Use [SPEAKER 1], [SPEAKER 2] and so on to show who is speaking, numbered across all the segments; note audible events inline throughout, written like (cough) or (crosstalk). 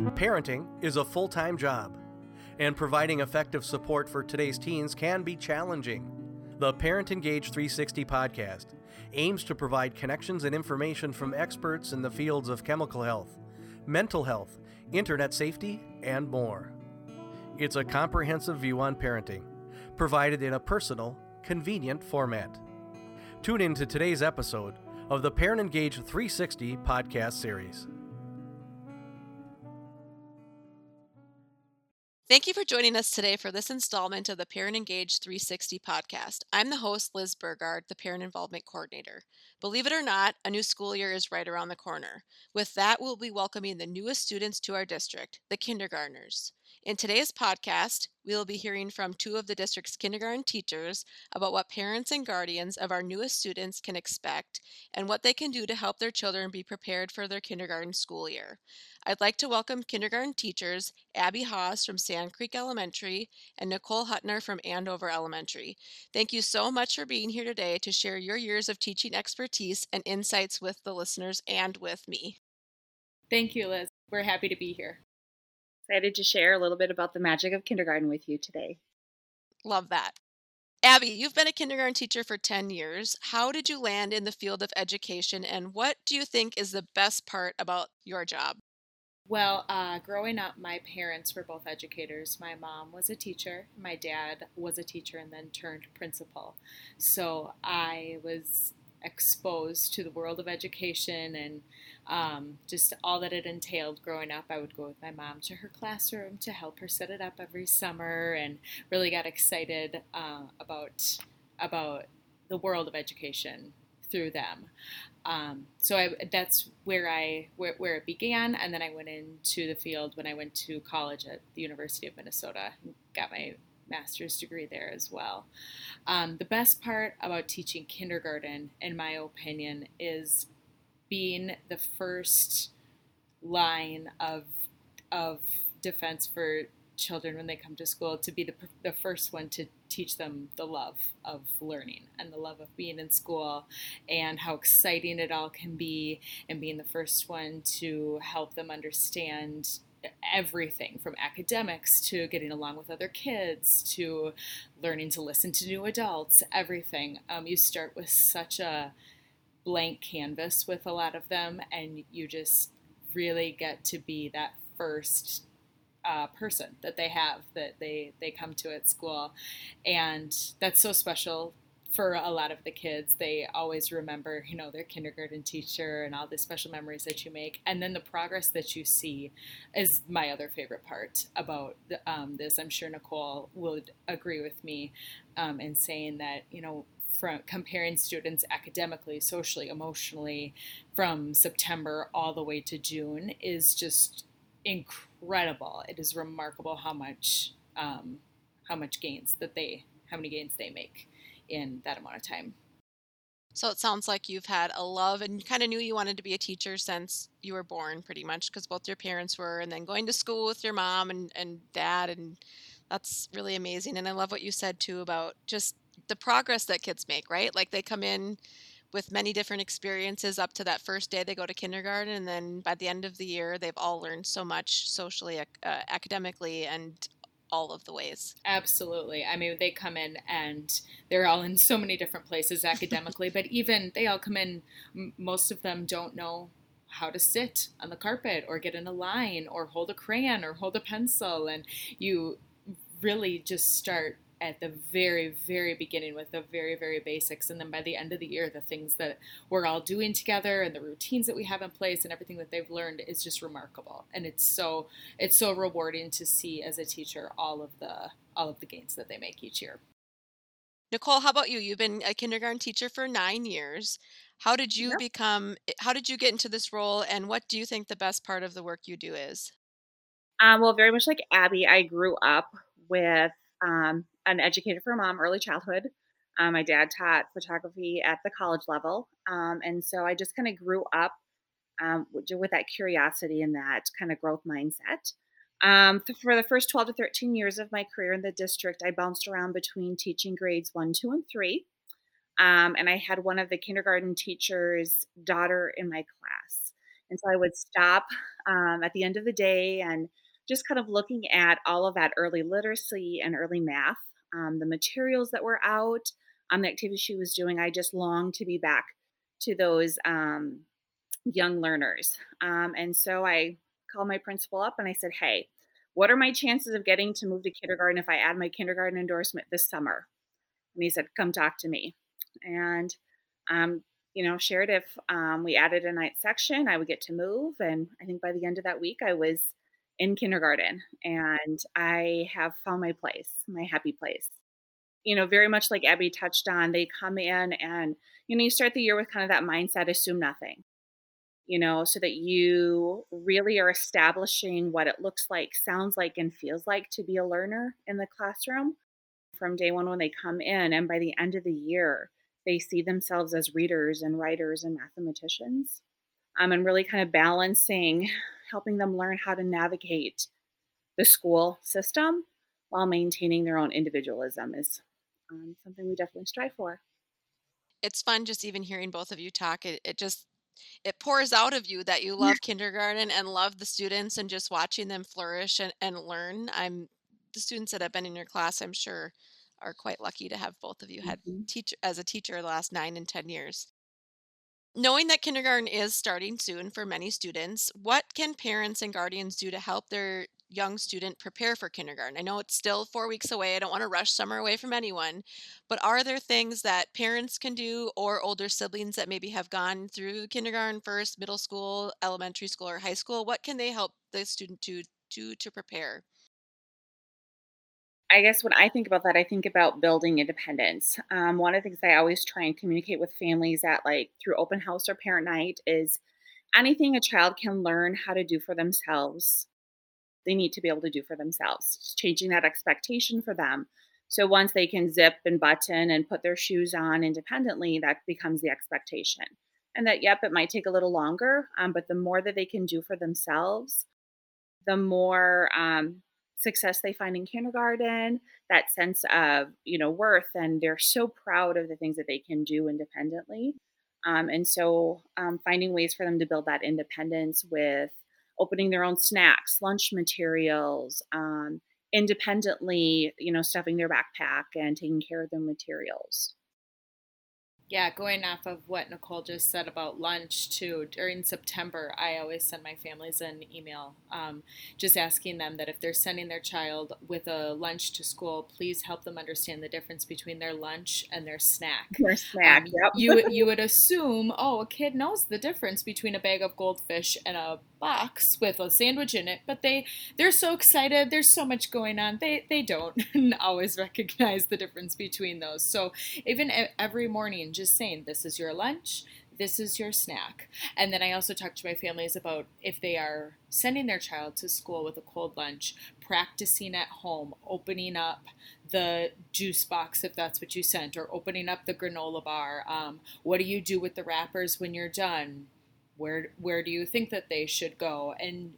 [SPEAKER 1] Parenting is a full time job, and providing effective support for today's teens can be challenging. The Parent Engage 360 podcast aims to provide connections and information from experts in the fields of chemical health, mental health, internet safety, and more. It's a comprehensive view on parenting, provided in a personal, convenient format. Tune in to today's episode of the Parent Engage 360 podcast series.
[SPEAKER 2] Thank you for joining us today for this installment of the Parent Engage 360 podcast. I'm the host, Liz Burgard, the Parent Involvement Coordinator. Believe it or not, a new school year is right around the corner. With that, we'll be welcoming the newest students to our district, the kindergartners. In today's podcast, we will be hearing from two of the district's kindergarten teachers about what parents and guardians of our newest students can expect and what they can do to help their children be prepared for their kindergarten school year. I'd like to welcome kindergarten teachers Abby Haas from Sand Creek Elementary and Nicole Huttner from Andover Elementary. Thank you so much for being here today to share your years of teaching expertise and insights with the listeners and with me.
[SPEAKER 3] Thank you, Liz. We're happy to be here
[SPEAKER 4] excited to share a little bit about the magic of kindergarten with you today.
[SPEAKER 2] Love that. Abby, you've been a kindergarten teacher for 10 years. How did you land in the field of education, and what do you think is the best part about your job?
[SPEAKER 3] Well, uh, growing up, my parents were both educators. My mom was a teacher, my dad was a teacher, and then turned principal. So I was exposed to the world of education and um, just all that it entailed growing up. I would go with my mom to her classroom to help her set it up every summer, and really got excited uh, about about the world of education through them. Um, so I, that's where I where, where it began, and then I went into the field when I went to college at the University of Minnesota, got my master's degree there as well. Um, the best part about teaching kindergarten, in my opinion, is being the first line of of defense for children when they come to school to be the, the first one to teach them the love of learning and the love of being in school and how exciting it all can be and being the first one to help them understand everything from academics to getting along with other kids to learning to listen to new adults, everything. Um, you start with such a blank canvas with a lot of them, and you just really get to be that first uh, person that they have that they they come to at school, and that's so special for a lot of the kids, they always remember, you know, their kindergarten teacher and all the special memories that you make. And then the progress that you see is my other favorite part about the, um, this. I'm sure Nicole would agree with me um, in saying that, you know, from comparing students academically, socially, emotionally from September all the way to June is just incredible. It is remarkable how much um, how much gains that they how many gains they make in that amount of time.
[SPEAKER 2] So it sounds like you've had a love and you kind of knew you wanted to be a teacher since you were born, pretty much, because both your parents were, and then going to school with your mom and, and dad. And that's really amazing. And I love what you said too about just the progress that kids make, right? Like they come in with many different experiences up to that first day they go to kindergarten. And then by the end of the year, they've all learned so much socially, uh, academically, and all of the ways.
[SPEAKER 3] Absolutely. I mean, they come in and they're all in so many different places (laughs) academically, but even they all come in, most of them don't know how to sit on the carpet or get in a line or hold a crayon or hold a pencil. And you really just start at the very, very beginning with the very, very basics. And then by the end of the year, the things that we're all doing together and the routines that we have in place and everything that they've learned is just remarkable. And it's so it's so rewarding to see as a teacher all of the all of the gains that they make each year.
[SPEAKER 2] Nicole, how about you? You've been a kindergarten teacher for nine years. How did you yep. become how did you get into this role and what do you think the best part of the work you do is?
[SPEAKER 4] Um, well, very much like Abby, I grew up with um, an educator for mom, early childhood. Um, my dad taught photography at the college level. Um, and so I just kind of grew up um, with that curiosity and that kind of growth mindset. Um, for the first 12 to 13 years of my career in the district, I bounced around between teaching grades one, two, and three. Um, and I had one of the kindergarten teachers' daughter in my class. And so I would stop um, at the end of the day and just kind of looking at all of that early literacy and early math, um, the materials that were out, um, the activities she was doing. I just longed to be back to those um, young learners. Um, and so I called my principal up and I said, Hey, what are my chances of getting to move to kindergarten if I add my kindergarten endorsement this summer? And he said, Come talk to me. And, um, you know, shared if um, we added a night section, I would get to move. And I think by the end of that week, I was in kindergarten and I have found my place, my happy place. You know, very much like Abby touched on, they come in and, you know, you start the year with kind of that mindset assume nothing you know, so that you really are establishing what it looks like, sounds like, and feels like to be a learner in the classroom from day one when they come in. And by the end of the year, they see themselves as readers and writers and mathematicians. Um, and really kind of balancing, helping them learn how to navigate the school system while maintaining their own individualism is um, something we definitely strive for.
[SPEAKER 2] It's fun just even hearing both of you talk. It, it just it pours out of you that you love kindergarten and love the students and just watching them flourish and, and learn. I'm the students that have been in your class, I'm sure, are quite lucky to have both of you had
[SPEAKER 4] Mhm.
[SPEAKER 2] teach as a teacher the last nine and ten years. Knowing that kindergarten is starting soon for many students, what can parents and guardians do to help their young student prepare for kindergarten? I know it's still four weeks away. I don't want to rush summer away from anyone, but are there things that parents can do or older siblings that maybe have gone through kindergarten first, middle school, elementary school, or high school? What can they help the student to do to prepare?
[SPEAKER 4] I guess when I think about that, I think about building independence. Um, one of the things I always try and communicate with families at like through open house or parent night is anything a child can learn how to do for themselves, they need to be able to do for themselves. Changing that expectation for them. So once they can zip and button and put their shoes on independently, that becomes the expectation. And that, yep, it might take a little longer, um, but the more that they can do for themselves, the more um, success they find in kindergarten, that sense of, you know, worth, and they're so proud of the things that they can do independently. Um, and so um, finding ways for them to build that independence with opening their own snacks, lunch materials, um, independently, you know, stuffing their backpack and taking care of their materials.
[SPEAKER 3] Yeah, going off of what Nicole just said about lunch too, during September, I always send my families an email um, just asking them that if they're sending their child with a lunch to school, please help them understand the difference between their lunch and their snack.
[SPEAKER 4] Their snack,
[SPEAKER 3] Um,
[SPEAKER 4] yep.
[SPEAKER 3] you you (laughs) would assume, oh, a kid knows the difference between a bag of goldfish and a box with a sandwich in it, but they they're so excited. There's so much going on. They they don't (laughs) always recognize the difference between those. So even every morning, just saying, this is your lunch. This is your snack. And then I also talk to my families about if they are sending their child to school with a cold lunch, practicing at home, opening up the juice box if that's what you sent, or opening up the granola bar. Um, what do you do with the wrappers when you're done? Where where do you think that they should go? And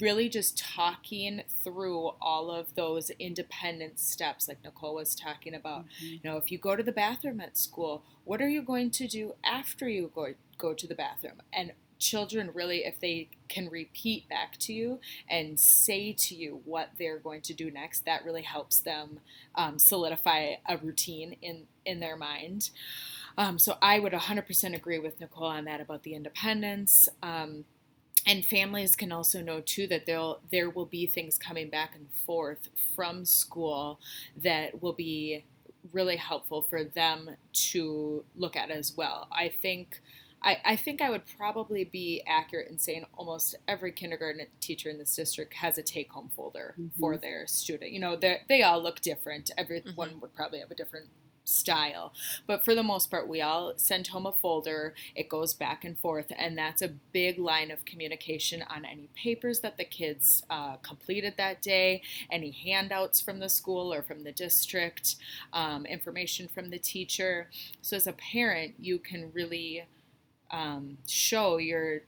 [SPEAKER 3] really just talking through all of those independent steps like Nicole was talking about. You know, if you go to the bathroom at school, what are you going to do after you go go to the bathroom? And children really if they can repeat back to you and say to you what they're going to do next that really helps them um, solidify a routine in in their mind um, so i would 100% agree with nicole on that about the independence um, and families can also know too that there there will be things coming back and forth from school that will be really helpful for them to look at as well. I think I, I think I would probably be accurate in saying almost every kindergarten teacher in this district has a take home folder for their student. You know, they they all look different. Everyone would probably have a different style. But for the most part, we all send home a folder. It goes back and forth, and that's a big line of communication on any papers that the kids uh, completed that day, any handouts from the school or from the district, um, information from the teacher. So as a parent, you can really um, show your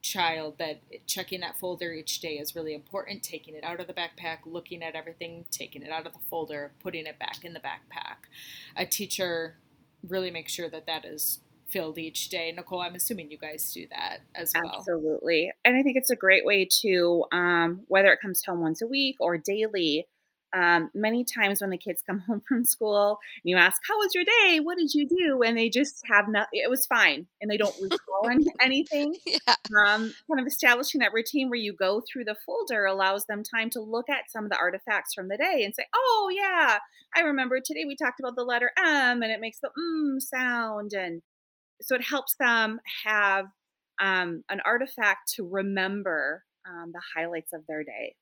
[SPEAKER 3] child that checking that folder each day is really important taking it out of the backpack looking at everything taking it out of the folder putting it back in the backpack a teacher really makes sure that that is filled each day. Nicole, I'm assuming you guys do that as well.
[SPEAKER 4] Absolutely. And I think it's a great way to, um, whether it comes home once a week or daily, um, many times when the kids come (laughs) home from school and you ask, How was your day? What did you do? And they just have nothing, it was fine. And they don't (laughs) recall anything.
[SPEAKER 2] Yeah.
[SPEAKER 4] Um, kind of establishing that routine where you go through the folder allows them time to look at some of the artifacts from the day and say, Oh, yeah, I remember today we talked about the letter M and it makes the mm sound. And so it helps them have um, an artifact to remember um, the highlights of their day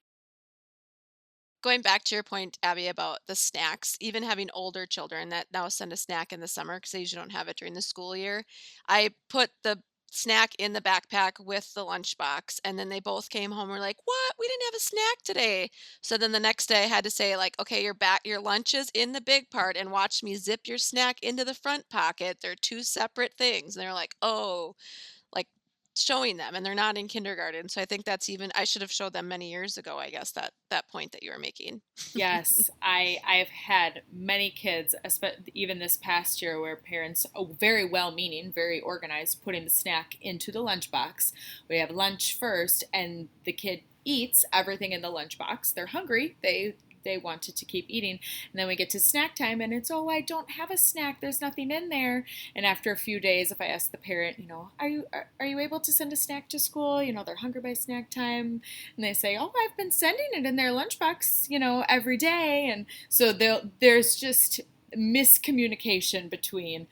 [SPEAKER 2] going back to your point, Abby, about the snacks, even having older children that now send a snack in the summer because they usually don't have it during the school year, I put the snack in the backpack with the lunchbox and then they both came home and were like what? We didn't have a snack today. So then the next day i had to say like okay your back your lunch is in the big part and watch me zip your snack into the front pocket. They're two separate things. And they're like oh showing them and they're not in kindergarten so i think that's even i should have showed them many years ago i guess that that point that you were making.
[SPEAKER 3] Yes i i have had many kids even this past year where parents oh, very well meaning very organized putting the snack into the lunchbox. We have lunch first and the kid eats everything in the lunchbox. They're hungry they they wanted to keep eating. And then we get to snack time and it's, oh, I don't have a snack. There's nothing in there. And after a few days, if I ask the parent, you know, are you are, are you able to send a snack to school? You know, they're hungry by snack time. And they say, oh, I've been sending it in their lunchbox, you know, every day. And so there's just miscommunication between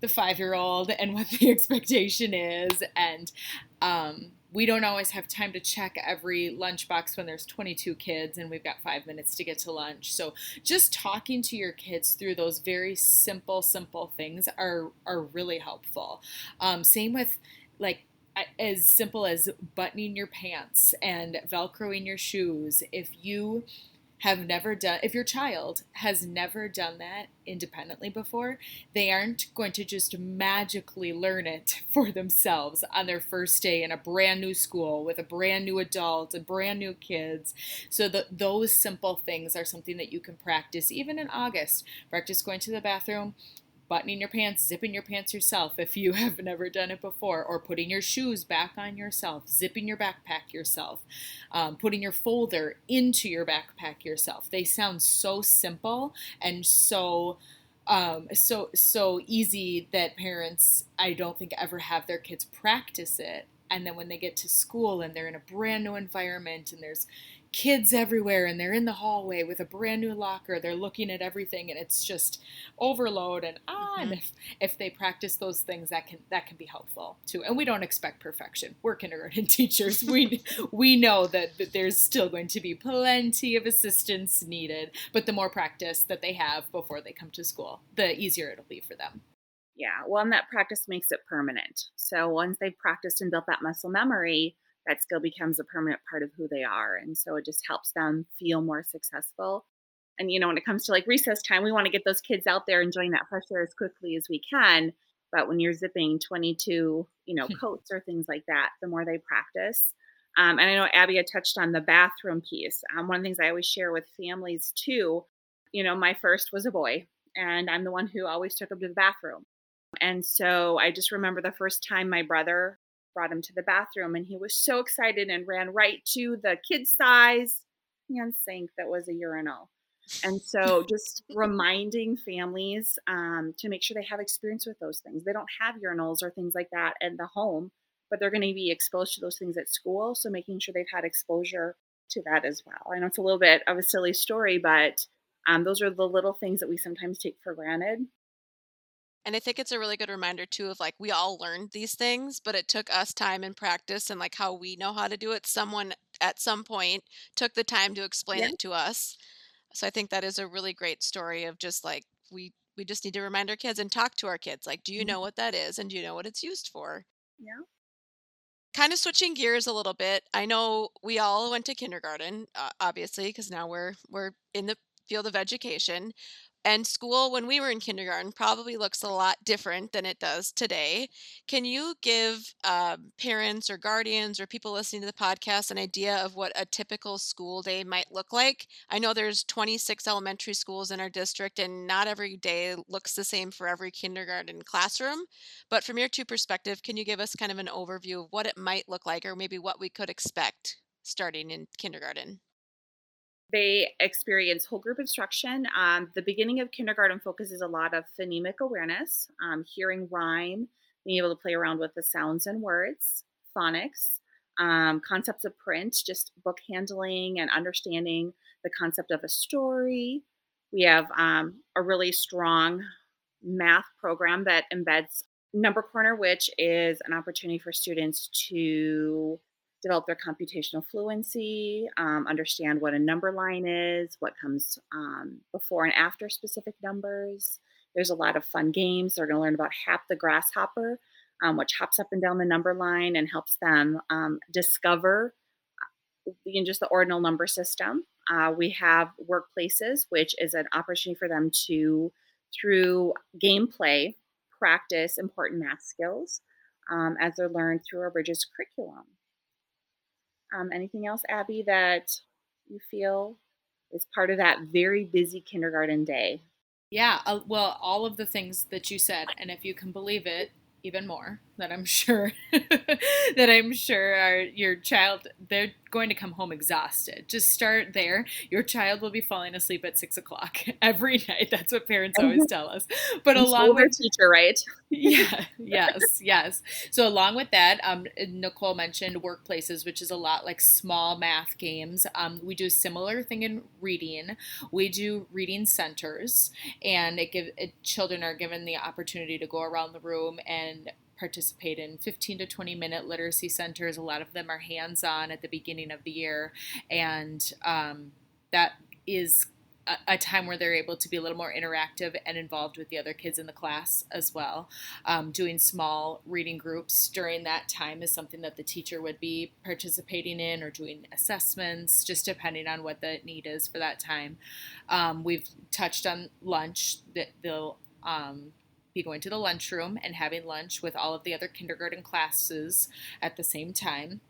[SPEAKER 3] the five year old and what the (laughs) expectation is. And um, we don't always have time to check every lunchbox when there's 22 kids and we've got five minutes to get to lunch. So just talking to your kids through those very simple, simple things are are really helpful. Um, same with like as simple as buttoning your pants and velcroing your shoes. If you have never done, if your child has never done that independently before, they aren't going to just magically learn it (laughs) for themselves on their first day in a brand new school with a brand new adult and brand new kids. So the, those simple things are something that you can practice even in August. Practice going to the bathroom, buttoning your pants, zipping your pants yourself if you (laughs) have never done it before, or putting your shoes back on yourself, zipping your backpack yourself, um, putting your folder into your backpack yourself. They sound so simple and so. Um, so so easy that parents I don't think ever have their kids practice it and then when they get to school and they're in a brand new environment and there's kids everywhere and they're in the hallway with a brand new locker. They're looking at everything and it's just overload. And ah mm-hmm. if, if they practice those things that can that can be helpful too. And we don't expect perfection. We're kindergarten (laughs) teachers. We we know that, that there's still going to be plenty of assistance needed but the more practice that they have before they come to school the easier it'll be for them.
[SPEAKER 4] Yeah. Well and that practice makes it permanent. So once they've practiced and built that muscle memory that skill becomes a permanent part of who they are. And so it just helps them feel more successful. And, you know, when it comes to like recess time, we want to get those kids out there enjoying that fresh air as quickly as we can. But when you're zipping 22, you know, hmm. coats or things like that, the more they practice. Um, and I know Abby had touched on the bathroom piece. Um, one of the things I always share with families too, you know, my first was a boy, and I'm the one who always took him to the bathroom. And so I just remember the first time my brother brought him to the bathroom and he was so excited and ran right to the kid size hand sink that was a urinal. And so (laughs) just reminding families um, to make sure they have experience with those things. They don't have urinals or things like that in the home, but they're going to be exposed to those things at school. So making sure they've had exposure to that as well. I know it's a little bit of a silly story, but um, those are the little things that we sometimes take for granted
[SPEAKER 2] and I think it's a really good reminder too of like we all learned these things, but it took us time and practice and like how we know how to do it. Someone at some point took the time to explain yeah. it to us. So I think that is a really great story of just like we we just need to remind our kids and talk to our kids like do you mm-hmm. know what that is and do you know what it's used for?
[SPEAKER 4] Yeah.
[SPEAKER 2] Kind of switching gears a little bit. I know we all went to kindergarten, uh, obviously, because now we're we're in the field of education And school, when we were in kindergarten, probably looks a lot different than it does today. Can you give um, parents or guardians or people listening to the podcast an idea of what a typical school day might look like? I know there's 26 elementary schools in our district, and not every day looks the same for every kindergarten classroom. But from your two perspective, can you give us kind of an overview of what it might look like, or maybe what we could expect starting in kindergarten?
[SPEAKER 4] They experience whole group instruction. Um, the beginning of kindergarten focuses a lot of phonemic awareness, um, hearing rhyme, being able to play around with the sounds and words, phonics, um, concepts of print, just book handling and understanding the concept of a story. We have um, a really strong math program that embeds Number Corner, which is an opportunity for students to develop their computational fluency, um, understand what a number line is, what comes um, before and after specific numbers. There's a lot of fun games. They're going to learn about Hap the grasshopper, um, which hops up and down the number line and helps them um, discover in uh, just the ordinal number system. Uh, we have workplaces, which is an opportunity for them to, through gameplay, practice important math skills um, as they're learned through our Bridges curriculum. Um, anything else, Abby, that you feel is part of that very busy kindergarten day?
[SPEAKER 3] Yeah, uh, well, all of the things that you said, and if you can believe it, even more that I'm (laughs) sure that I'm sure our, your child they're going to come home exhausted. Just start there. Your child will be falling asleep at six o'clock (laughs) every night. That's what parents always (laughs) tell us. But along with
[SPEAKER 4] teacher, right?
[SPEAKER 3] yeah, yes, yes. So along with that, um, Nicole mentioned workplaces, which is a lot like small math games. Um, we do a similar thing in reading. We do reading centers, and it give it, children are given the opportunity to go around the room and participate in 15 to 20 minute literacy centers. A lot of them are hands on at the beginning of the year, and um, that is a, time where they're able to be a little more interactive and involved with the other kids in the class as well. Um, doing small reading groups during that time is something that the teacher would be participating in or doing assessments, just depending on what the need is for that time. Um, we've touched on lunch that they'll um, be going to the lunchroom and having lunch with all of the other kindergarten classes at the same time.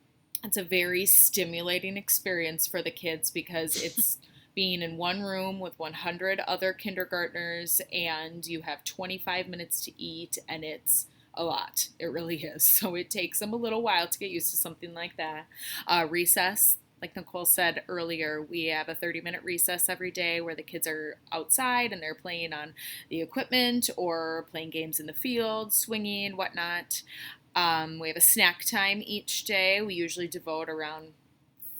[SPEAKER 3] It's a very stimulating experience for the kids because (laughs) it's being in one room with 100 other kindergartners and you have 25 minutes to eat and it's a lot. It really is. (laughs) So it takes them a little while to get used to something like that. Uh, recess, like Nicole said earlier, we have a 30 minute recess every day where the kids are outside and they're playing on the equipment or playing games in the field, swinging, whatnot. Um, we have a snack time each day. We usually devote around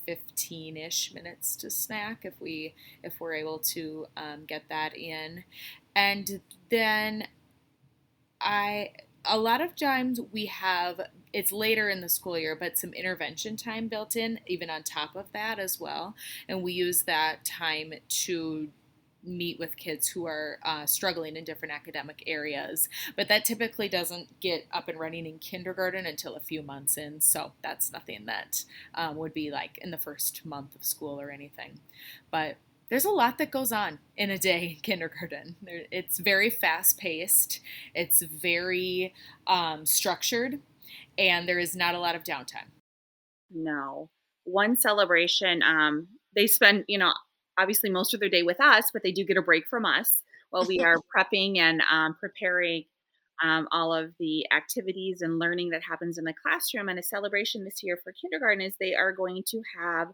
[SPEAKER 3] 15-ish minutes to snack if we if we're able to um, get that in and then i a lot of times we have it's later in the school year, but some intervention time built in, even on top of that as well. And we use that time to meet with kids who are uh, struggling in different academic areas. But that typically doesn't get up and running in kindergarten until a few months in. So that's nothing that um, would be like in the first month of school or anything. But there's a lot that goes on in a day in kindergarten. It's very fast paced, it's very um, structured, and there is not a lot of downtime.
[SPEAKER 4] No. One celebration, um, they spend, you know, obviously most of their day with us, but they do get a break from us while we are (laughs) prepping and um, preparing um, all of the activities and learning that happens in the classroom. And a celebration this year for kindergarten is they are going to have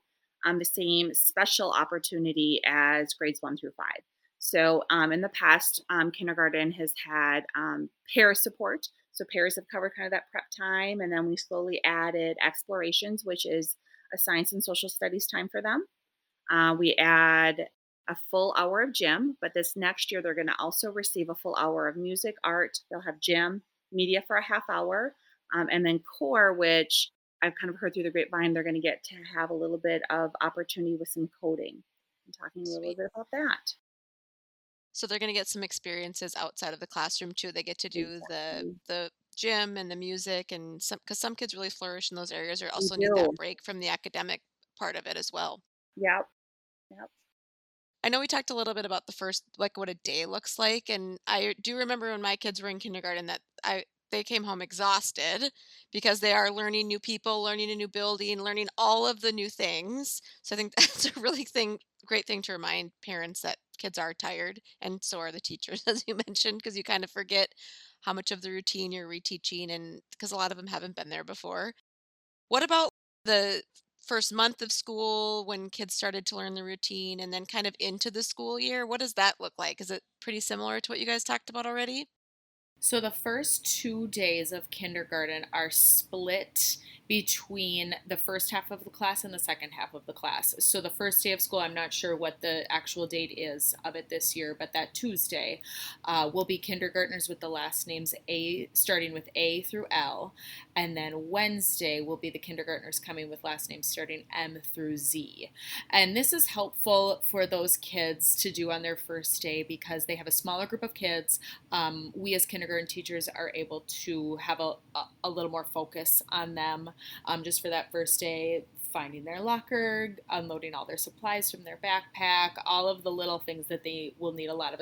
[SPEAKER 4] um, the same special opportunity as grades one through five. So um, in the past, um, kindergarten has had um, para support. So paras have covered kind of that prep time, and then we slowly added explorations, which is a science and social studies time for them. Uh, we add a full hour of gym, but this next year they're going to also receive a full hour of music, art. They'll have gym, media for a half hour, um, and then core, which I've kind of heard through the grapevine, they're going to get to have a little bit of opportunity with some coding. I'm talking a little bit about that.
[SPEAKER 2] So they're going to get some experiences outside of the classroom too. They get to do exactly. the the gym and the music and some because some kids really flourish in those areas or also need that break from the academic part of it as well.
[SPEAKER 4] Yep. Yep.
[SPEAKER 2] I know we talked a little bit about the first, like what a day looks like, and I do remember when my kids were in kindergarten that I they came home exhausted because they are learning new people, learning a new building, learning all of the new things. So I think (laughs) that's a really thing, great thing to remind parents that kids are tired, and so are the teachers, (laughs) as you mentioned, because you kind of forget how much of the routine you're reteaching, and because a lot of them haven't been there before. What about the first month of school when kids started to learn the routine and then kind of into the school year? What does that look like? Is it pretty similar to what you guys talked about already?
[SPEAKER 3] So the first two days of kindergarten are split between the first half of the class and the second half of the class. So the first day of school, I'm not sure what the actual date is of it this year, but that Tuesday uh, will be kindergartners with the last names A, starting with A through L, and then Wednesday will be the kindergartners coming with last names starting M through Z. And this is helpful for those kids to do on their first day because they have a smaller group of kids. Um, we as kindergarten teachers are able to have a, a, a little more focus on them um, just for that first day, finding their locker, unloading all their supplies from their backpack, all of the little things that they will need a lot of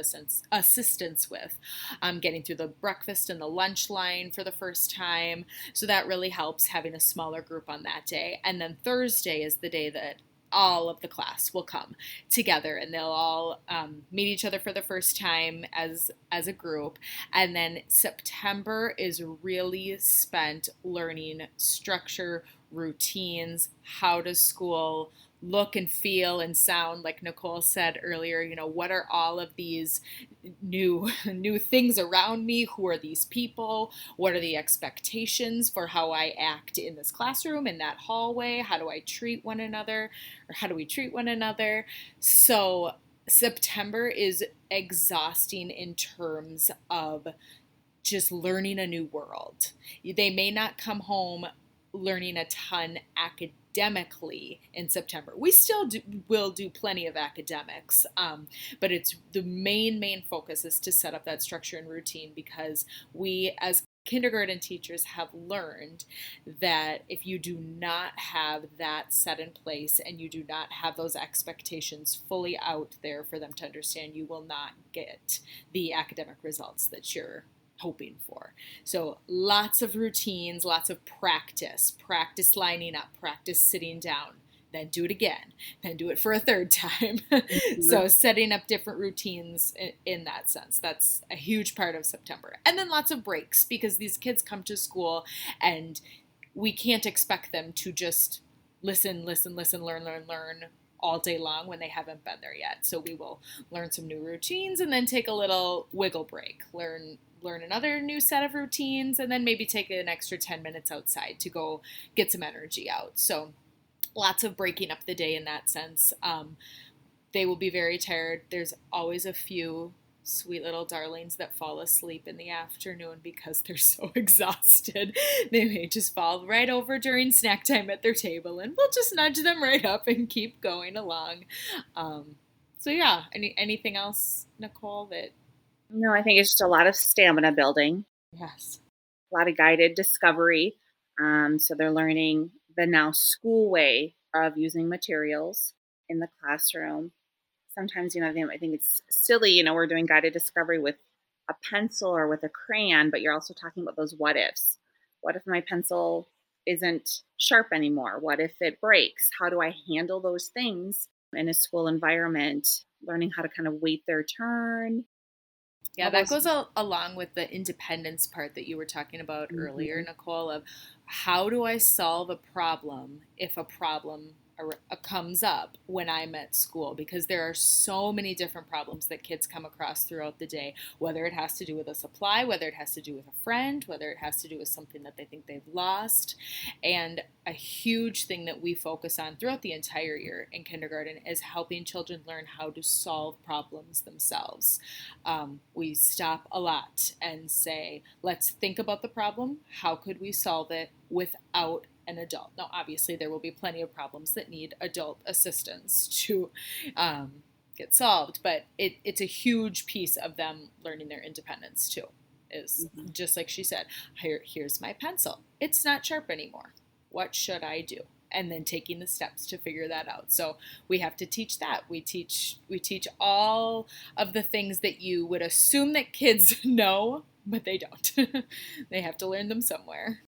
[SPEAKER 3] assistance with. Um, getting through the breakfast and the lunch line for the first time. So that really helps having a smaller group on that day. And then Thursday is the day that all of the class will come together and they'll all um, meet each other for the first time as as a group. And then september is really spent learning structure routines how does school look and feel and sound like nicole said earlier you know what are all of these new (laughs) new things around me? Who are these people? What are the expectations for how i act in this classroom in that hallway? How do i treat one another? Or how do we treat one another? So september is exhausting in terms of just learning a new world. They may not come home learning a ton academically academically in September. We still do, will do plenty of academics, um, but it's the main main focus is to set up that structure and routine because we as kindergarten teachers have learned that if you do not have that set in place and you do not have those expectations fully out there for them to understand, you will not get the academic results that you're hoping for. So, lots of routines, lots of practice, practice lining up, practice sitting down, then do it again, then do it for a third (laughs) time. Mm-hmm. so, setting up different routines in, in, that sense, that's a huge part of September. And then lots of breaks because these kids come to school and we can't expect them to just listen, listen, listen, learn, learn, learn all day long when they haven't been there yet. So we will learn some new routines and then take a little wiggle break, learn learn another new set of routines, and then maybe take an extra 10 minutes outside to go get some energy out. So, lots of breaking up the day in that sense. Um, they will be very tired. There's always a few sweet little darlings that fall asleep in the afternoon because they're so (laughs) exhausted. They may just fall right over during snack time at their table, and we'll just nudge them right up and keep going along. Um, so yeah, any anything else, Nicole, that
[SPEAKER 4] no, I think it's just a lot of stamina building.
[SPEAKER 3] Yes.
[SPEAKER 4] A lot of guided discovery. Um, so they're learning the now school way of using materials in the classroom. Sometimes, you know, I think it's silly, you know, we're doing guided discovery with a pencil or with a crayon, but you're also talking about those what ifs. What if my pencil isn't sharp anymore? What if it breaks? How do I handle those things in a school environment? Learning how to kind of wait their turn,
[SPEAKER 3] yeah, that goes a- along with the independence part that you were talking about mm-hmm. earlier, Nicole, of how do I solve a problem if a problem comes up when I'm at school because there are so many different problems that kids come across throughout the day, whether it has to do with a supply, whether it has to do with a friend, whether it has to do with something that they think they've lost. And a huge thing that we focus on throughout the entire year in kindergarten is helping children learn how to solve problems themselves. Um, we stop a lot and say, let's think about the problem. How could we solve it without an adult. Now, obviously, there will be plenty of problems that need adult assistance to um, get solved, but it, it's a huge piece of them learning their independence too. Is mm-hmm. just like she said, Here, here's my pencil. It's not sharp anymore. What should I do? and then taking the steps to figure that out. So we have to teach that. We teach we teach all of the things that you would assume that kids (laughs) know, but they don't. (laughs) they have to learn them somewhere.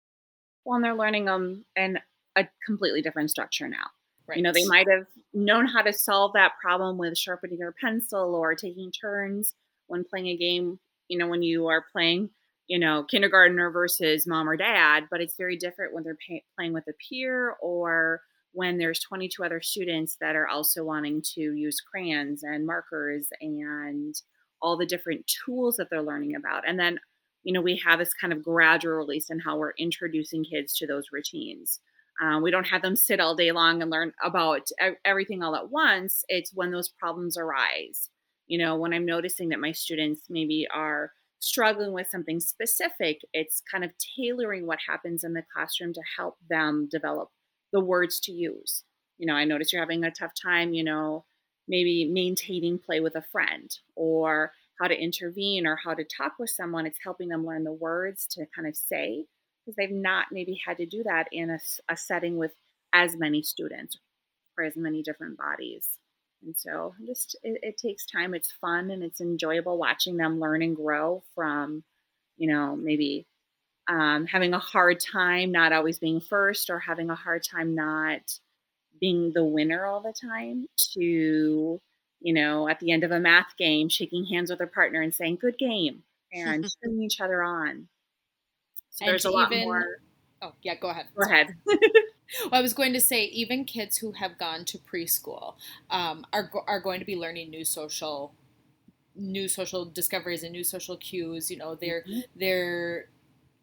[SPEAKER 4] Well, and they're learning them in a completely different structure now.
[SPEAKER 3] Right.
[SPEAKER 4] You know, they might have known how to solve that problem with sharpening your pencil or taking turns when playing a game, you know, when you are playing, you know, kindergartner versus mom or dad, but it's very different when they're pay- playing with a peer or when there's 22 other students that are also wanting to use crayons and markers and all the different tools that they're learning about. And then, you know, we have this kind of gradual release in how we're introducing kids to those routines. Um, we don't have them sit all day long and learn about everything all at once. It's when those problems arise. You know, when I'm noticing that my students maybe are struggling with something specific, it's kind of tailoring what happens in the classroom to help them develop the words to use. You know, I notice you're having a tough time, you know, maybe maintaining play with a friend or how to intervene or how to talk with someone. It's helping them learn the words to kind of say because they've not maybe had to do that in a, a setting with as many students or as many different bodies. And so just it, it, takes time. It's fun and it's enjoyable watching them learn and grow from, you know, maybe um, having a hard time not always being first or having a hard time not being the winner all the time to, you know, at the end of a math game, shaking hands with their partner and saying, good game (laughs) and cheering each other on. So there's a lot even, more.
[SPEAKER 3] Oh, yeah, go ahead.
[SPEAKER 4] Go ahead. (laughs)
[SPEAKER 3] well, I was going to say, even kids who have gone to preschool um, are, are going to be learning new social new social discoveries and new social cues you know they're mm-hmm. they're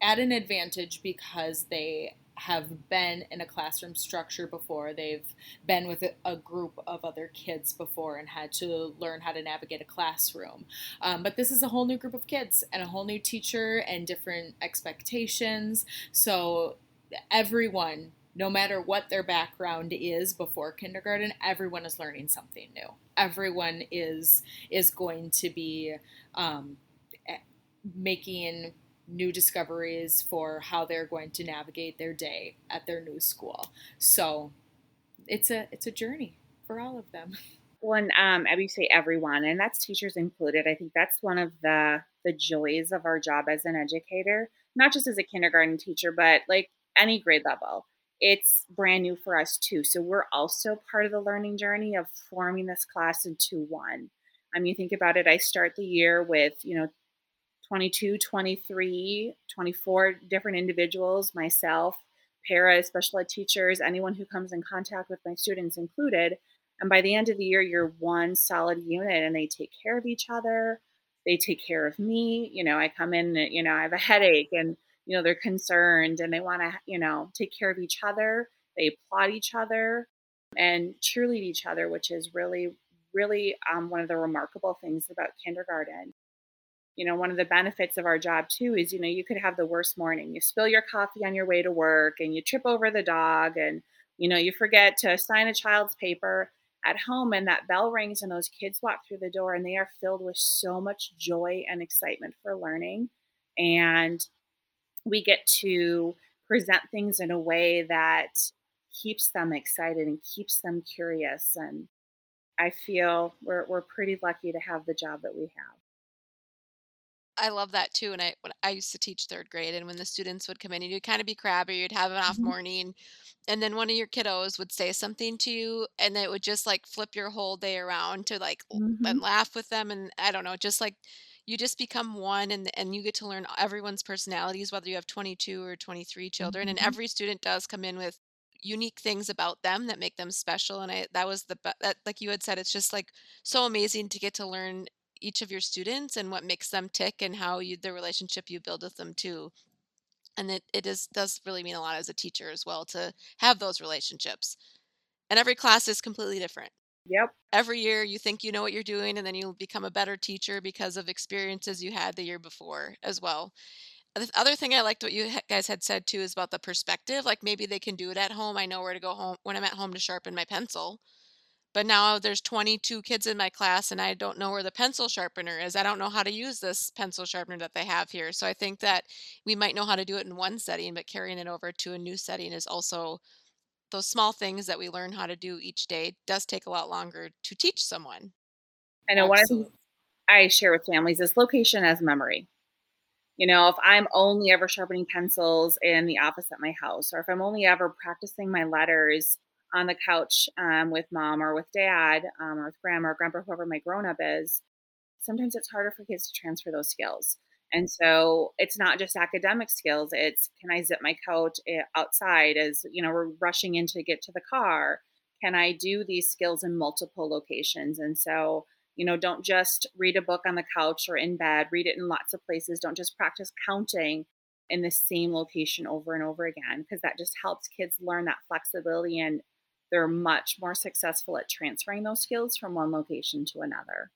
[SPEAKER 3] at an advantage because they have been in a classroom structure before. They've been with a, group of other kids before and had to learn how to navigate a classroom. Um, but this is a whole new group of kids and a whole new teacher and different expectations. So everyone, no matter what their background is before kindergarten, everyone is learning something new. Everyone is is going to be um, making new discoveries for how they're going to navigate their day at their new school. So it's a it's a journey for all of them. (laughs)
[SPEAKER 4] When um, you say everyone, and that's teachers included, I think that's one of the the joys of our job as an educator, not just as a kindergarten teacher, but like any grade level. It's brand new for us too. So we're also part of the learning journey of forming this class into one. I mean, think about it, I start the year with, you know, 22, 23, 24 different individuals, myself, para, special ed teachers, anyone who comes in contact with my students included. And by the end of the year, you're one solid unit and they take care of each other. They take care of me. You know, I come in, you know, I have a headache and, you know, they're concerned and they want to, you know, take care of each other. They applaud each other and cheerlead each other, which is really, really um, one of the remarkable things about kindergarten you know, one of the benefits of our job too is, you know, you could have the worst morning. You spill your coffee on your way to work and you trip over the dog and, you know, you forget to sign a child's paper at home and that bell rings and those kids walk through the door and they are filled with so much joy and excitement for learning. And we get to present things in a way that keeps them excited and keeps them curious. And I feel we're, we're pretty lucky to have the job that we have.
[SPEAKER 2] I love that too. And I when I used to teach third grade, and when the students would come in, and you'd kind of be crabby, you'd have an off mm-hmm. morning, and then one of your kiddos would say something to you, and it would just like flip your whole day around to like mm-hmm. and laugh with them, and I don't know, just like you just become one, and and you get to learn everyone's personalities, whether you have 22 or 23 children, mm-hmm. and every student does come in with unique things about them that make them special and i that was the that like you had said it's just like so amazing to get to learn each of your students and what makes them tick and how you the relationship you build with them too. And it, it is does really mean a lot as a teacher as well to have those relationships. And every class is completely different.
[SPEAKER 4] Yep.
[SPEAKER 2] Every year you think you know what you're doing and then you'll become a better teacher because of experiences you had the year before as well. The other thing i liked what you guys had said too is about the perspective like maybe they can do it at home. I know where to go home when i'm at home to sharpen my pencil but now there's 22 kids in my class and I don't know where the pencil sharpener is. I don't know how to use this pencil sharpener that they have here. So I think that we might know how to do it in one setting, but carrying it over to a new setting is also those small things that we learn how to do each day does take a lot longer to teach someone.
[SPEAKER 4] I know one of the things I share with families is location as memory. You know, if I'm only ever sharpening pencils in the office at my house, or if I'm only ever practicing my letters on the couch um, with mom or with dad um, or with grandma or grandpa, whoever my grown up is, sometimes it's harder for kids to transfer those skills. And so it's not just academic skills. It's can I zip my coat eh, outside as you know we're rushing in to get to the car? Can I do these skills in multiple locations? And so you know, don't just read a book on the couch or in bed. Read it in lots of places. Don't just practice counting in the same location over and over again because that just helps kids learn that flexibility and they're much more successful at transferring those skills from one location to another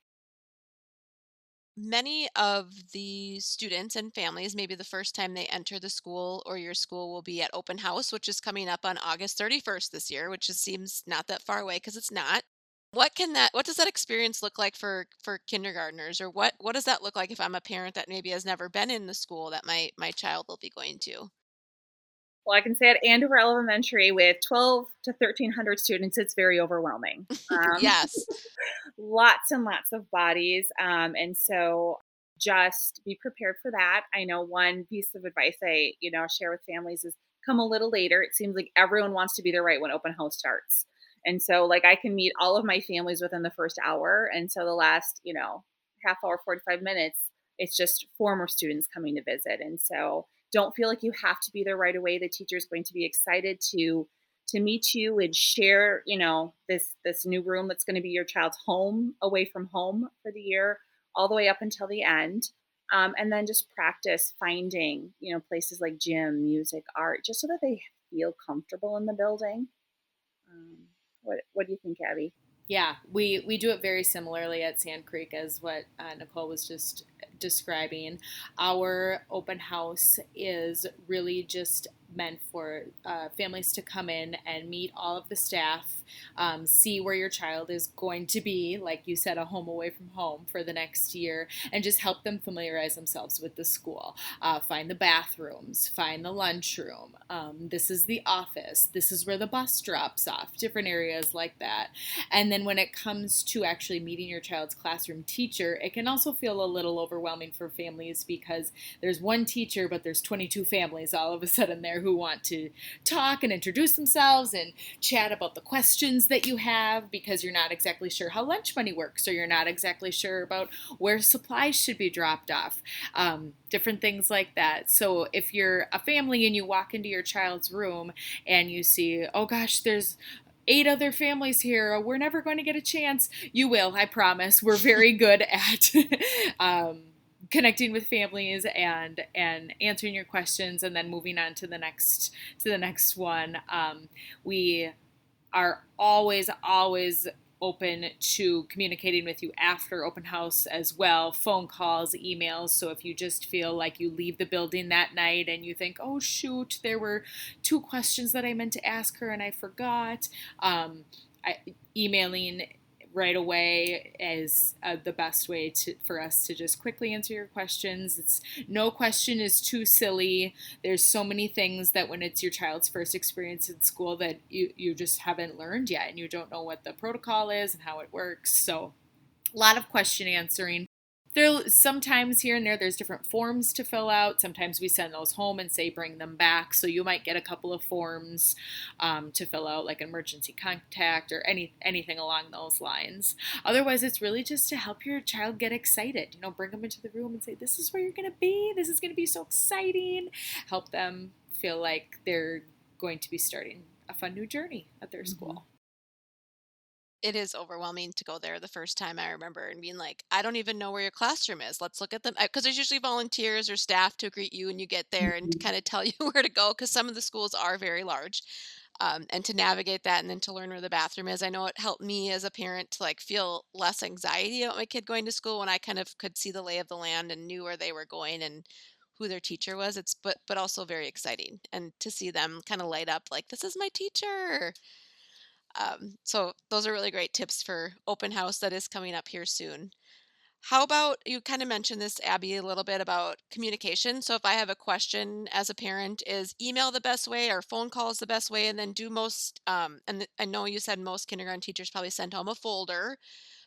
[SPEAKER 2] many of the students and families, maybe the first time they enter the school or your school will be at open house, which is coming up on August 31st this year, which just seems not that far away because it's not. What can that what does that experience look like for for kindergartners or what what does that look like if I'm a parent that maybe has never been in the school that my my child will be going to?
[SPEAKER 4] Well, I can say at Andover Elementary with 12 to 1300 students, it's very overwhelming. (laughs)
[SPEAKER 2] Um, yes. (laughs)
[SPEAKER 4] lots and lots of bodies. Um, and so just be prepared for that. I know one piece of advice I, you know, share with families is come a little later. It seems like everyone wants to be there right when open house starts. And so like I can meet all of my families within the first hour. And so the last, you know, half hour, 45 minutes, it's just former students coming to visit. And so don't feel like you have to be there right away. The teacher is going to be excited to to meet you and share, you know, this this new room that's going to be your child's home away from home for the year, all the way up until the end. Um, and then just practice finding, you know, places like gym, music, art, just so that they feel comfortable in the building. Um, what What do you think, Abby?
[SPEAKER 3] Yeah, we we do it very similarly at Sand Creek as what uh, Nicole was just describing. Our open house is really just meant for uh, families to come in and meet all of the staff, um, see where your child is going to be, like you said, a home away from home for the next year, and just help them familiarize themselves with the school. Uh, find the bathrooms, find the lunchroom. Um, this is the office. This is where the bus drops off, different areas like that. And then when it comes to actually meeting your child's classroom teacher, it can also feel a little overwhelming for families because there's one teacher, but there's 22 families all of a sudden there who want to talk and introduce themselves and chat about the questions that you have because you're not exactly sure how lunch money works or you're not exactly sure about where supplies should be dropped off. Um, different things like that. So if you're a family and you walk into your child's room and you see, oh gosh, there's eight other families here. We're never going to get a chance. You will, I promise. We're very (laughs) good at (laughs) um, connecting with families and and answering your questions and then moving on to the next to the next one. Um, we are always always open to communicating with you after open house as well phone calls emails. So if you just feel like you leave the building that night and you think oh shoot there were two questions that i meant to ask her and i forgot um, I, emailing right away is uh, the best way to, for us to just quickly answer your questions. It's no question is too silly. There's so many things that when it's your child's first experience in school that you, you just haven't learned yet and you don't know what the protocol is and how it works. So a lot of question answering there sometimes here and there there's different forms to fill out. Sometimes we send those home and say bring them back. So you might get a couple of forms um, to fill out like emergency contact or any anything along those lines. Otherwise it's really just to help your child get excited you know bring them into the room and say this is where you're going to be. This is going to be so exciting. Help them feel like they're going to be starting a fun new journey at their mm-hmm. school
[SPEAKER 2] it is overwhelming to go there the first time I remember and being like, I don't even know where your classroom is. Let's look at them because there's usually volunteers or staff to greet you when you get there and
[SPEAKER 4] Mhm.
[SPEAKER 2] kind of tell (laughs) you where to go because some of the schools are very large. Um, and to navigate that and then to learn where the bathroom is. I know it helped me as a parent to like feel less anxiety about my kid going to school when I kind of could see the lay of the land and knew where they were going and who their teacher was. It's but but also very exciting and to see them kind of light up like this is my teacher. Um, so those are really great tips for open house that is coming up here soon. How about you kind of mentioned this, Abby, a little bit about communication. So if I have a question as a parent, is email the best way or phone call is the best way? And then do most, um, and I know you said most kindergarten teachers probably send home a folder,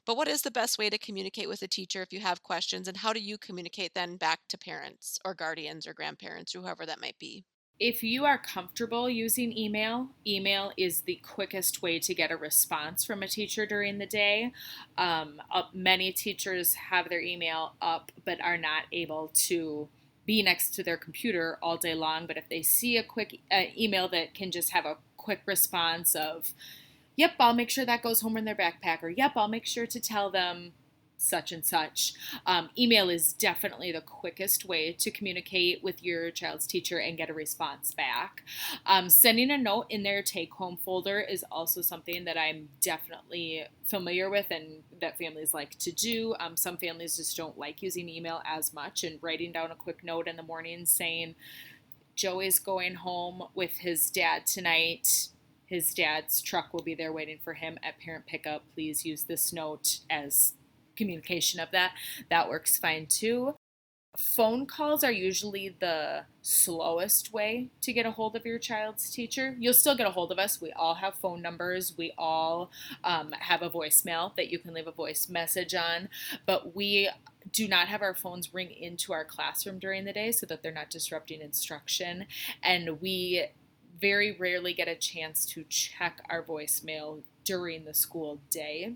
[SPEAKER 2] but what is the best way to communicate with a teacher if you have questions? And how do you communicate then back to parents or guardians or grandparents or whoever that might be?
[SPEAKER 3] If you are comfortable using email, email is the quickest way to get a response from a teacher during the day. Um, uh, many teachers have their email up but are not able to be next to their computer all day long. But if they see a quick uh, email that can just have a quick response of, yep, I'll make sure that goes home in their backpack, or yep, I'll make sure to tell them such and such. Um, email is definitely the quickest way to communicate with your child's teacher and get a response back. Um, sending a note in their take home folder is also something that I'm definitely familiar with and that families like to do. Um, some families just don't like using email as much and writing down a quick note in the morning saying, Joey's going home with his dad tonight his dad's truck will be there waiting for him at parent pickup. Please use this note as communication of that, that works fine too. Phone calls are usually the slowest way to get a hold of your child's teacher. You'll still get a hold of us. We all have phone numbers. We all um, have a voicemail that you can leave a voice message on, but we do not have our phones ring into our classroom during the day so that they're not disrupting instruction. And we very rarely get a chance to check our voicemail during the school day.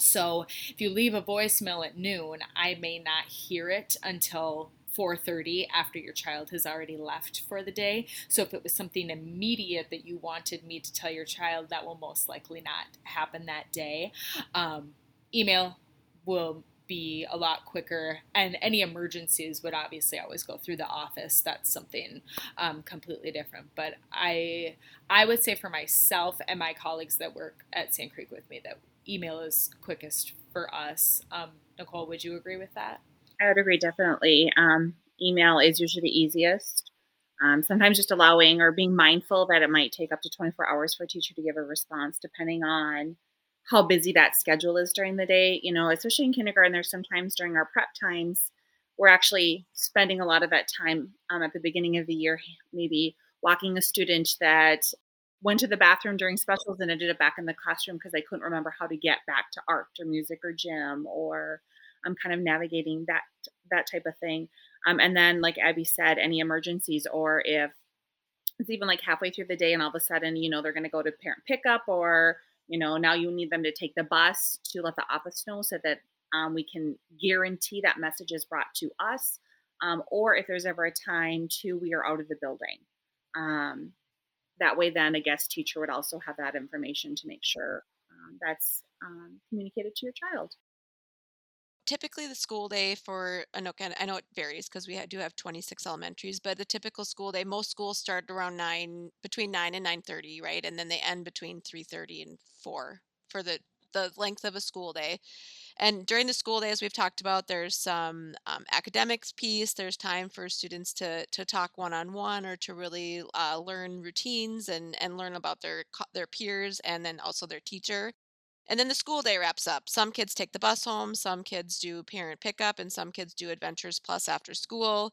[SPEAKER 3] So if you leave a voicemail at noon, I may not hear it until 4:30 after your child has already left for the day. So if it was something immediate that you wanted me to tell your child, that will most likely not happen that day. Um, email will be a lot quicker and any emergencies would obviously always go through the office that's something um, completely different but i i would say for myself and my colleagues that work at sand creek with me that email is quickest for us. Um, Nicole, would you agree with that?
[SPEAKER 4] I would agree definitely. Um, email is usually the easiest. Um, sometimes just allowing or being mindful that it might take up to 24 hours for a teacher to give a response, depending on how busy that schedule is during the day. You know, especially in kindergarten, there's sometimes during our prep times, we're actually spending a lot of that time um, at the beginning of the year, maybe walking a student that went to the bathroom during specials and ended up back in the classroom because I couldn't remember how to get back to art or music or gym or I'm kind of navigating that that type of thing. Um, and then, like Abby said, any emergencies or if it's even like halfway through the day and all of a sudden, you know, they're going to go to parent pickup or you know now you need them to take the bus to let the office know so that um, we can guarantee that message is brought to us. Um, or if there's ever a time to we are out of the building. Um, that way then a guest teacher would also have that information to make sure um, that's um, communicated to your child
[SPEAKER 2] typically the school day for Anoka, I know it varies because we do have 26 elementaries, but the typical school day, most schools start around nine, between nine and 9:30, right, and then they end between 3:30 and four for the the length of a school day. And during the school day, as we've talked about, there's some um, academics piece. There's time for students to to talk one on one or to really uh, learn routines and and learn about their their peers and then also their teacher. And then the school day wraps up. Some kids take the bus home, some kids do parent pickup, and some kids do Adventures Plus after school.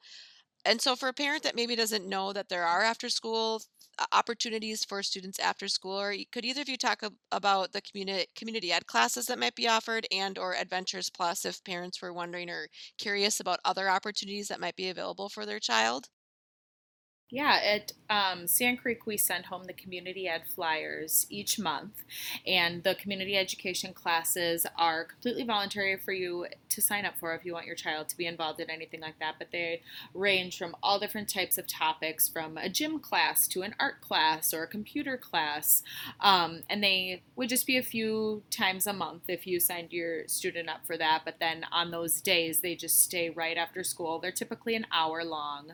[SPEAKER 2] And so, for a parent that maybe doesn't know that there are after school uh, opportunities for students after school, or could either of you talk about the community community ed classes that might be offered, and or Adventures Plus if parents were wondering or curious about other opportunities that might be available for their child?
[SPEAKER 3] Yeah, at um, Sand Creek, we send home the community ed flyers each month, and the community education classes are completely voluntary for you to sign up for if you want your child to be involved in anything like that. But they range from all different types of topics, from a gym class to an art class or a computer class, um, and they would just be a few times a month if you signed your student up for that. But then on those days, they just stay right after school. They're typically an hour long,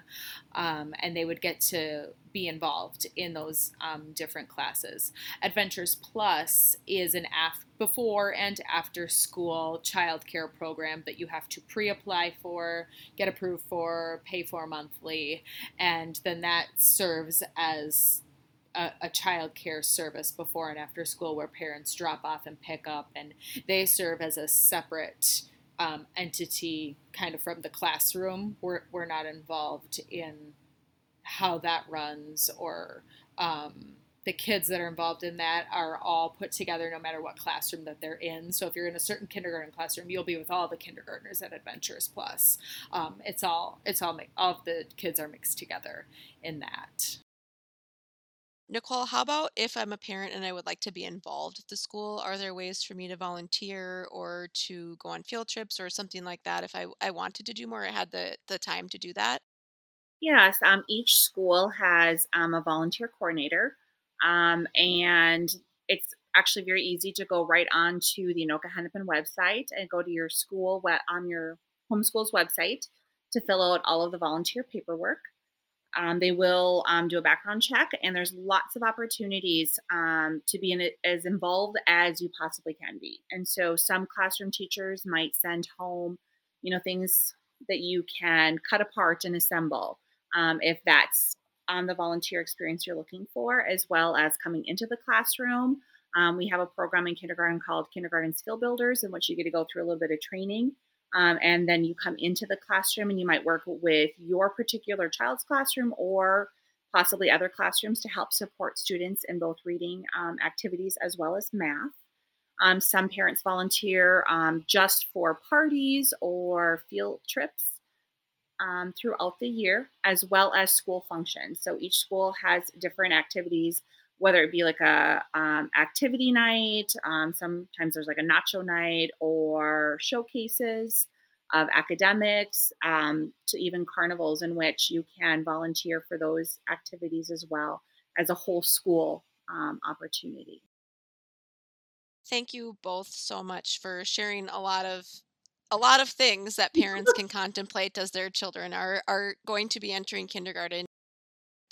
[SPEAKER 3] um, and they would get to be involved in those um, different classes. Adventures Plus is an af- before and after school childcare program that you have to pre apply for, get approved for, pay for monthly, and then that serves as a, a child care service before and after school where parents drop off and pick up, and they serve as a separate um, entity kind of from the classroom. We're, we're not involved in how that runs or um, the kids that are involved in that are all put together no matter what classroom that they're in. So if you're in a certain kindergarten classroom, you'll be with all the kindergartners at Adventures Plus. Um, it's all it's all all of the kids are mixed together in that.
[SPEAKER 2] Nicole, how about if I'm a parent and I would like to be involved at the school? Are there ways for me to volunteer or to go on field trips or something like that if I, I wanted to do more, I had the, the time to do that?
[SPEAKER 4] Yes, um, each school has um, a volunteer coordinator, um, and it's actually very easy to go right on to the Anoka Hennepin website and go to your school on your homeschool's website to fill out all of the volunteer paperwork. Um, they will um, do a background check, and there's lots of opportunities um, to be in as involved as you possibly can be. And so, some classroom teachers might send home, you know, things that you can cut apart and assemble, um, if that's on the volunteer experience you're looking for, as well as coming into the classroom. Um, we have a program in kindergarten called Kindergarten Skill Builders, in which you get to go through a little bit of training um, and then you come into the classroom and you might work with your particular child's classroom or possibly other classrooms to help support students in both reading um, activities as well as math. Um, some parents volunteer um, just for parties or field trips um, throughout the year, as well as school functions. So each school has different activities whether it be like a um, activity night um, sometimes there's like a nacho night or showcases of academics um, to even carnivals in which you can volunteer for those activities as well as a whole school um, opportunity
[SPEAKER 2] thank you both so much for sharing a lot of a lot of things that parents (laughs) can contemplate as their children are are going to be entering kindergarten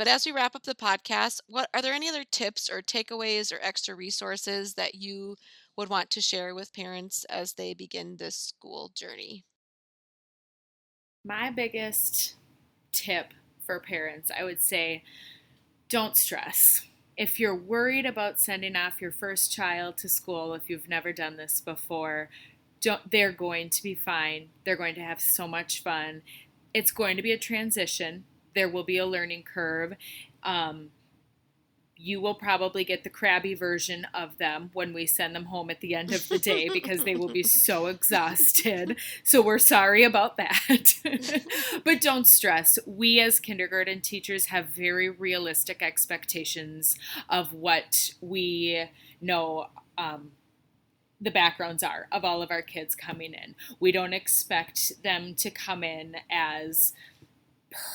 [SPEAKER 2] but as we wrap up the podcast, what are there any other tips or takeaways or extra resources that you would want to share with parents as they begin this school journey?
[SPEAKER 3] My biggest tip for parents, I would say, don't stress. If you're worried about sending off your first child to school, if you've never done this before, don't, they're going to be fine. They're going to have so much fun. It's going to be a transition there will be a learning curve. Um, you will probably get the crabby version of them when we send them home at the end of the day because they will be (laughs) so exhausted. So we're sorry about that. (laughs) but don't stress. We, as kindergarten teachers, have very realistic expectations of what we know. Um, the backgrounds are of all of our kids coming in. We don't expect them to come in as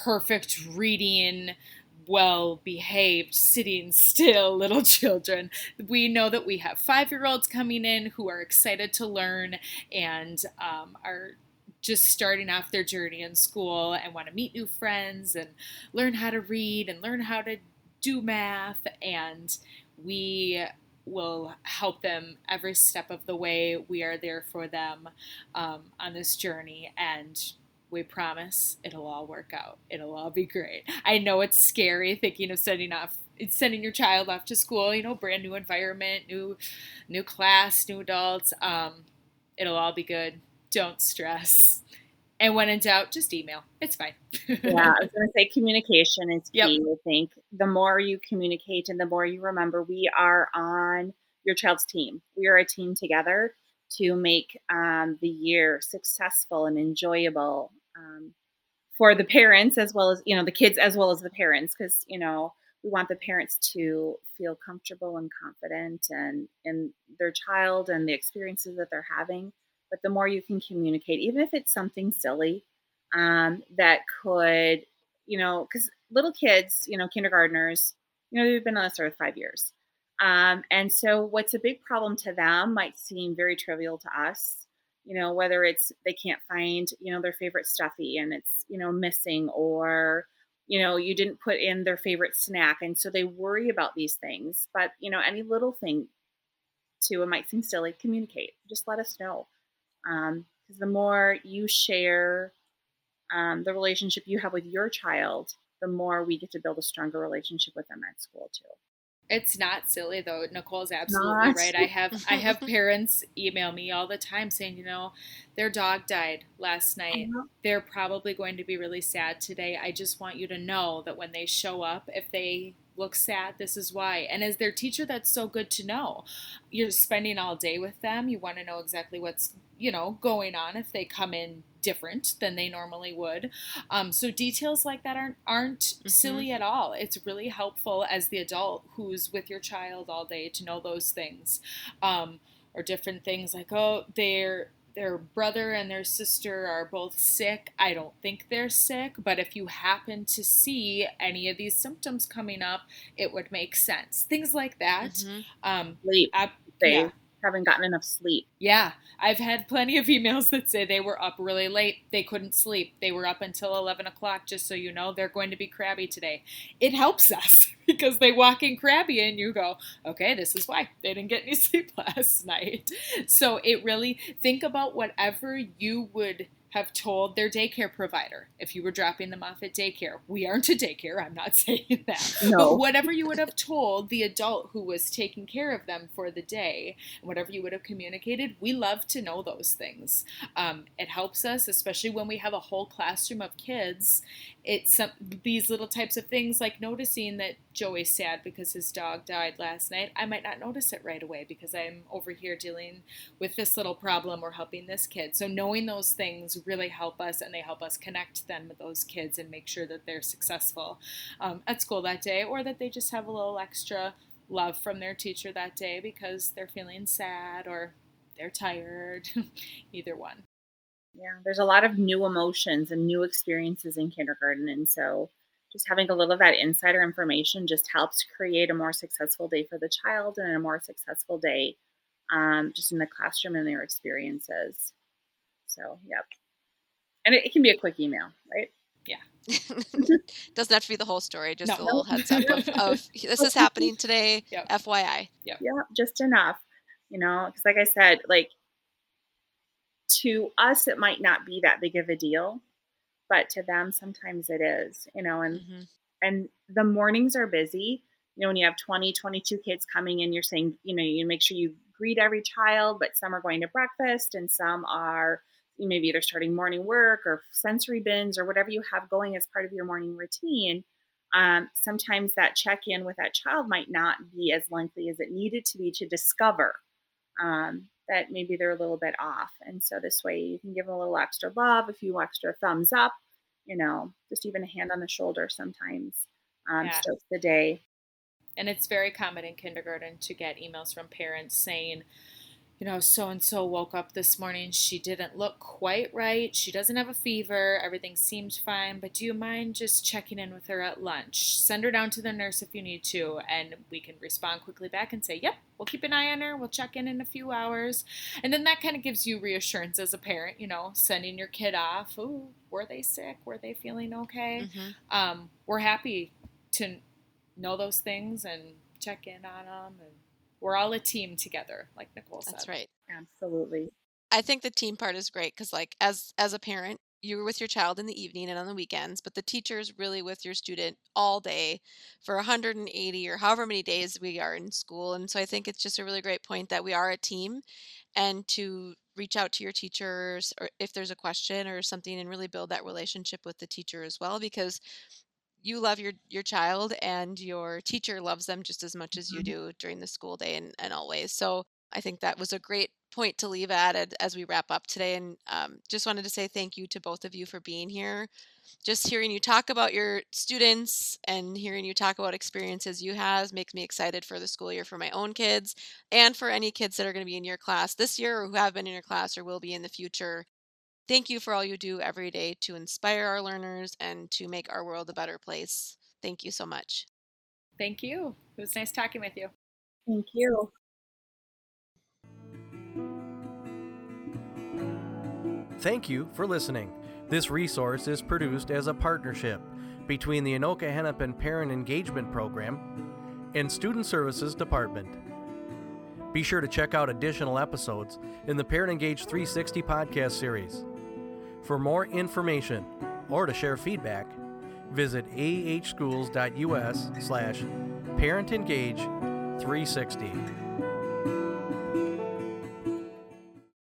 [SPEAKER 3] perfect reading, well behaved, sitting still (laughs) little children. We know that we have five year olds coming in who are excited to learn and um, are just starting off their journey in school and want to meet new friends and learn how to read and learn how to do math. And we will help them every step of the way. We are there for them um, on this journey. And we promise it'll all work out. It'll all be great. I know it's scary thinking of sending off sending your child off to school, you know, brand new environment, new new class, new adults. Um, it'll all be good. Don't stress. And when in doubt, just email. It's fine.
[SPEAKER 4] yeah, I was going to say communication is key. Yep. I think the more you communicate and the more you remember, we are on your child's team. We are a team together to make um, the year successful and enjoyable um, for the parents as well as you know the kids as well as the parents because you know we want the parents to feel comfortable and confident and in their child and the experiences that they're having but the more you can communicate even if it's something silly um, that could you know because little kids you know kindergartners you know they've been on this earth five years um, and so what's a big problem to them might seem very trivial to us you know whether it's they can't find you know their favorite stuffy and it's you know missing or you know you didn't put in their favorite snack and so they worry about these things but you know any little thing to it might seem silly communicate just let us know because um, the more you share um, the relationship you have with your child the more we get to build a stronger relationship with them at school too
[SPEAKER 3] It's not silly though. Nicole's absolutely not. right. I have I have parents email me all the time saying, you know, their dog died last (laughs) night. Uh-huh. They're probably going to be really sad today. I just want you to know that when they show up, if they look sad, this is why. And as their teacher, that's so good to know. You're spending all day with them. You want to know exactly what's, you know, going on if they come in different than they normally would. Um, so details like that aren't aren't mm-hmm. silly at all. It's really helpful as the adult who's with your child all day to know those things. Um, or different things like, oh, they're their brother and their sister are both sick. I don't think they're sick, but if you happen to see any of these symptoms coming up, it would make sense. Things like that. Mm-hmm.
[SPEAKER 4] Um, Sleep. Yeah haven't gotten enough sleep.
[SPEAKER 3] Yeah, I've had plenty of emails that say they were up really late. They couldn't sleep. They were up until 11 o'clock, just so you know, they're going to be crabby today. It helps us (laughs) because they walk in crabby and you go, okay, this is why they didn't get any (laughs) sleep last night. So it really, think about whatever you would have told their daycare provider if you were dropping them off at daycare. We aren't a daycare, I'm not (laughs) saying that. No. But whatever you would have told the adult who was taking care of them for the day, whatever you would have communicated, we love to know those things. Um, it helps us, especially when we have a whole classroom of kids. It's some, these little types of things like noticing that Joey's sad because his dog died last night. I might not notice it right away because I'm over here dealing with this little problem or helping this kid. So knowing those things really help us and they help us connect them with those kids and make sure that they're successful um, at school that day or that they just have a little extra love from their teacher that day because they're feeling sad or they're tired. (laughs) Either one.
[SPEAKER 4] Yeah, there's a lot of new emotions and new experiences in kindergarten. And so just having a little of that insider information just helps create a more successful day for the child and a more successful day um, just in the classroom and their experiences. So, yep. And it, it can be a quick email, right?
[SPEAKER 3] Yeah. (laughs) (laughs)
[SPEAKER 2] Doesn't have to be the whole story, just no. a little heads up of, (laughs) of this is happening today, yep. FYI.
[SPEAKER 4] Yep. Yeah, just enough, you know, because like I said, like to us, it might not be that big of a deal, but to them, sometimes it is, you know, and, mm-hmm. and the mornings are busy. You know, when you have 20, 22 kids coming in, you're saying, you know, you make sure you greet every child, but some are going to breakfast and some are, maybe either starting morning work or sensory bins or whatever you have going as part of your morning routine. Um, sometimes that check in with that child might not be as lengthy as it needed to be to discover um, that maybe they're a little bit off. And so this way you can give them a little extra love, a few extra thumbs up, you know, just even a hand on the shoulder sometimes um, yeah. starts the day.
[SPEAKER 3] And it's very common in kindergarten to get emails from parents saying, you know, so and so woke up this morning. She didn't look quite right. She doesn't have a fever. Everything seemed fine. But do you mind just checking in with her at lunch? Send her down to the nurse if you need to. And we can respond quickly back and say, yep, we'll keep an eye on her. We'll check in in a few hours. And then that kind of gives you reassurance as a parent, you know, sending your kid off. Ooh, were they sick? Were they feeling okay? Mm-hmm. Um, we're happy to know those things and check in on them and we're all a team together, like Nicole said.
[SPEAKER 2] That's right.
[SPEAKER 4] Absolutely.
[SPEAKER 2] I think the team part is great because, like, as as a parent, you're with your child in the evening and on the weekends, but the teacher is really with your student all day for 180 or however many days we are in school. And so I think it's just a really great point that we are a team and to reach out to your teachers or if there's a question or something and really build that relationship with the teacher as well because you love your your child and your teacher loves them just as much as you mm-hmm. do during the school day and, and always. So i think that was a great point to leave at as we wrap up today and um, just wanted to say thank you to both of you for being here. Just hearing you talk about your students and hearing you talk about experiences you have makes me excited for the school year for my own kids and for any kids that are going to be in your class this year or who have been in your class or will be in the future Thank you for all you do every day to inspire our learners and to make our world a better place. Thank you so much.
[SPEAKER 3] Thank you. It was nice talking with you.
[SPEAKER 4] Thank you.
[SPEAKER 1] Thank you for listening. This resource is produced as a partnership between the Anoka Hennepin Parent Engagement Program and Student Services Department. Be sure to check out additional episodes in the Parent Engage 360 podcast series. For more information or to share feedback, visit ahschools.us slash Parent Engage 360.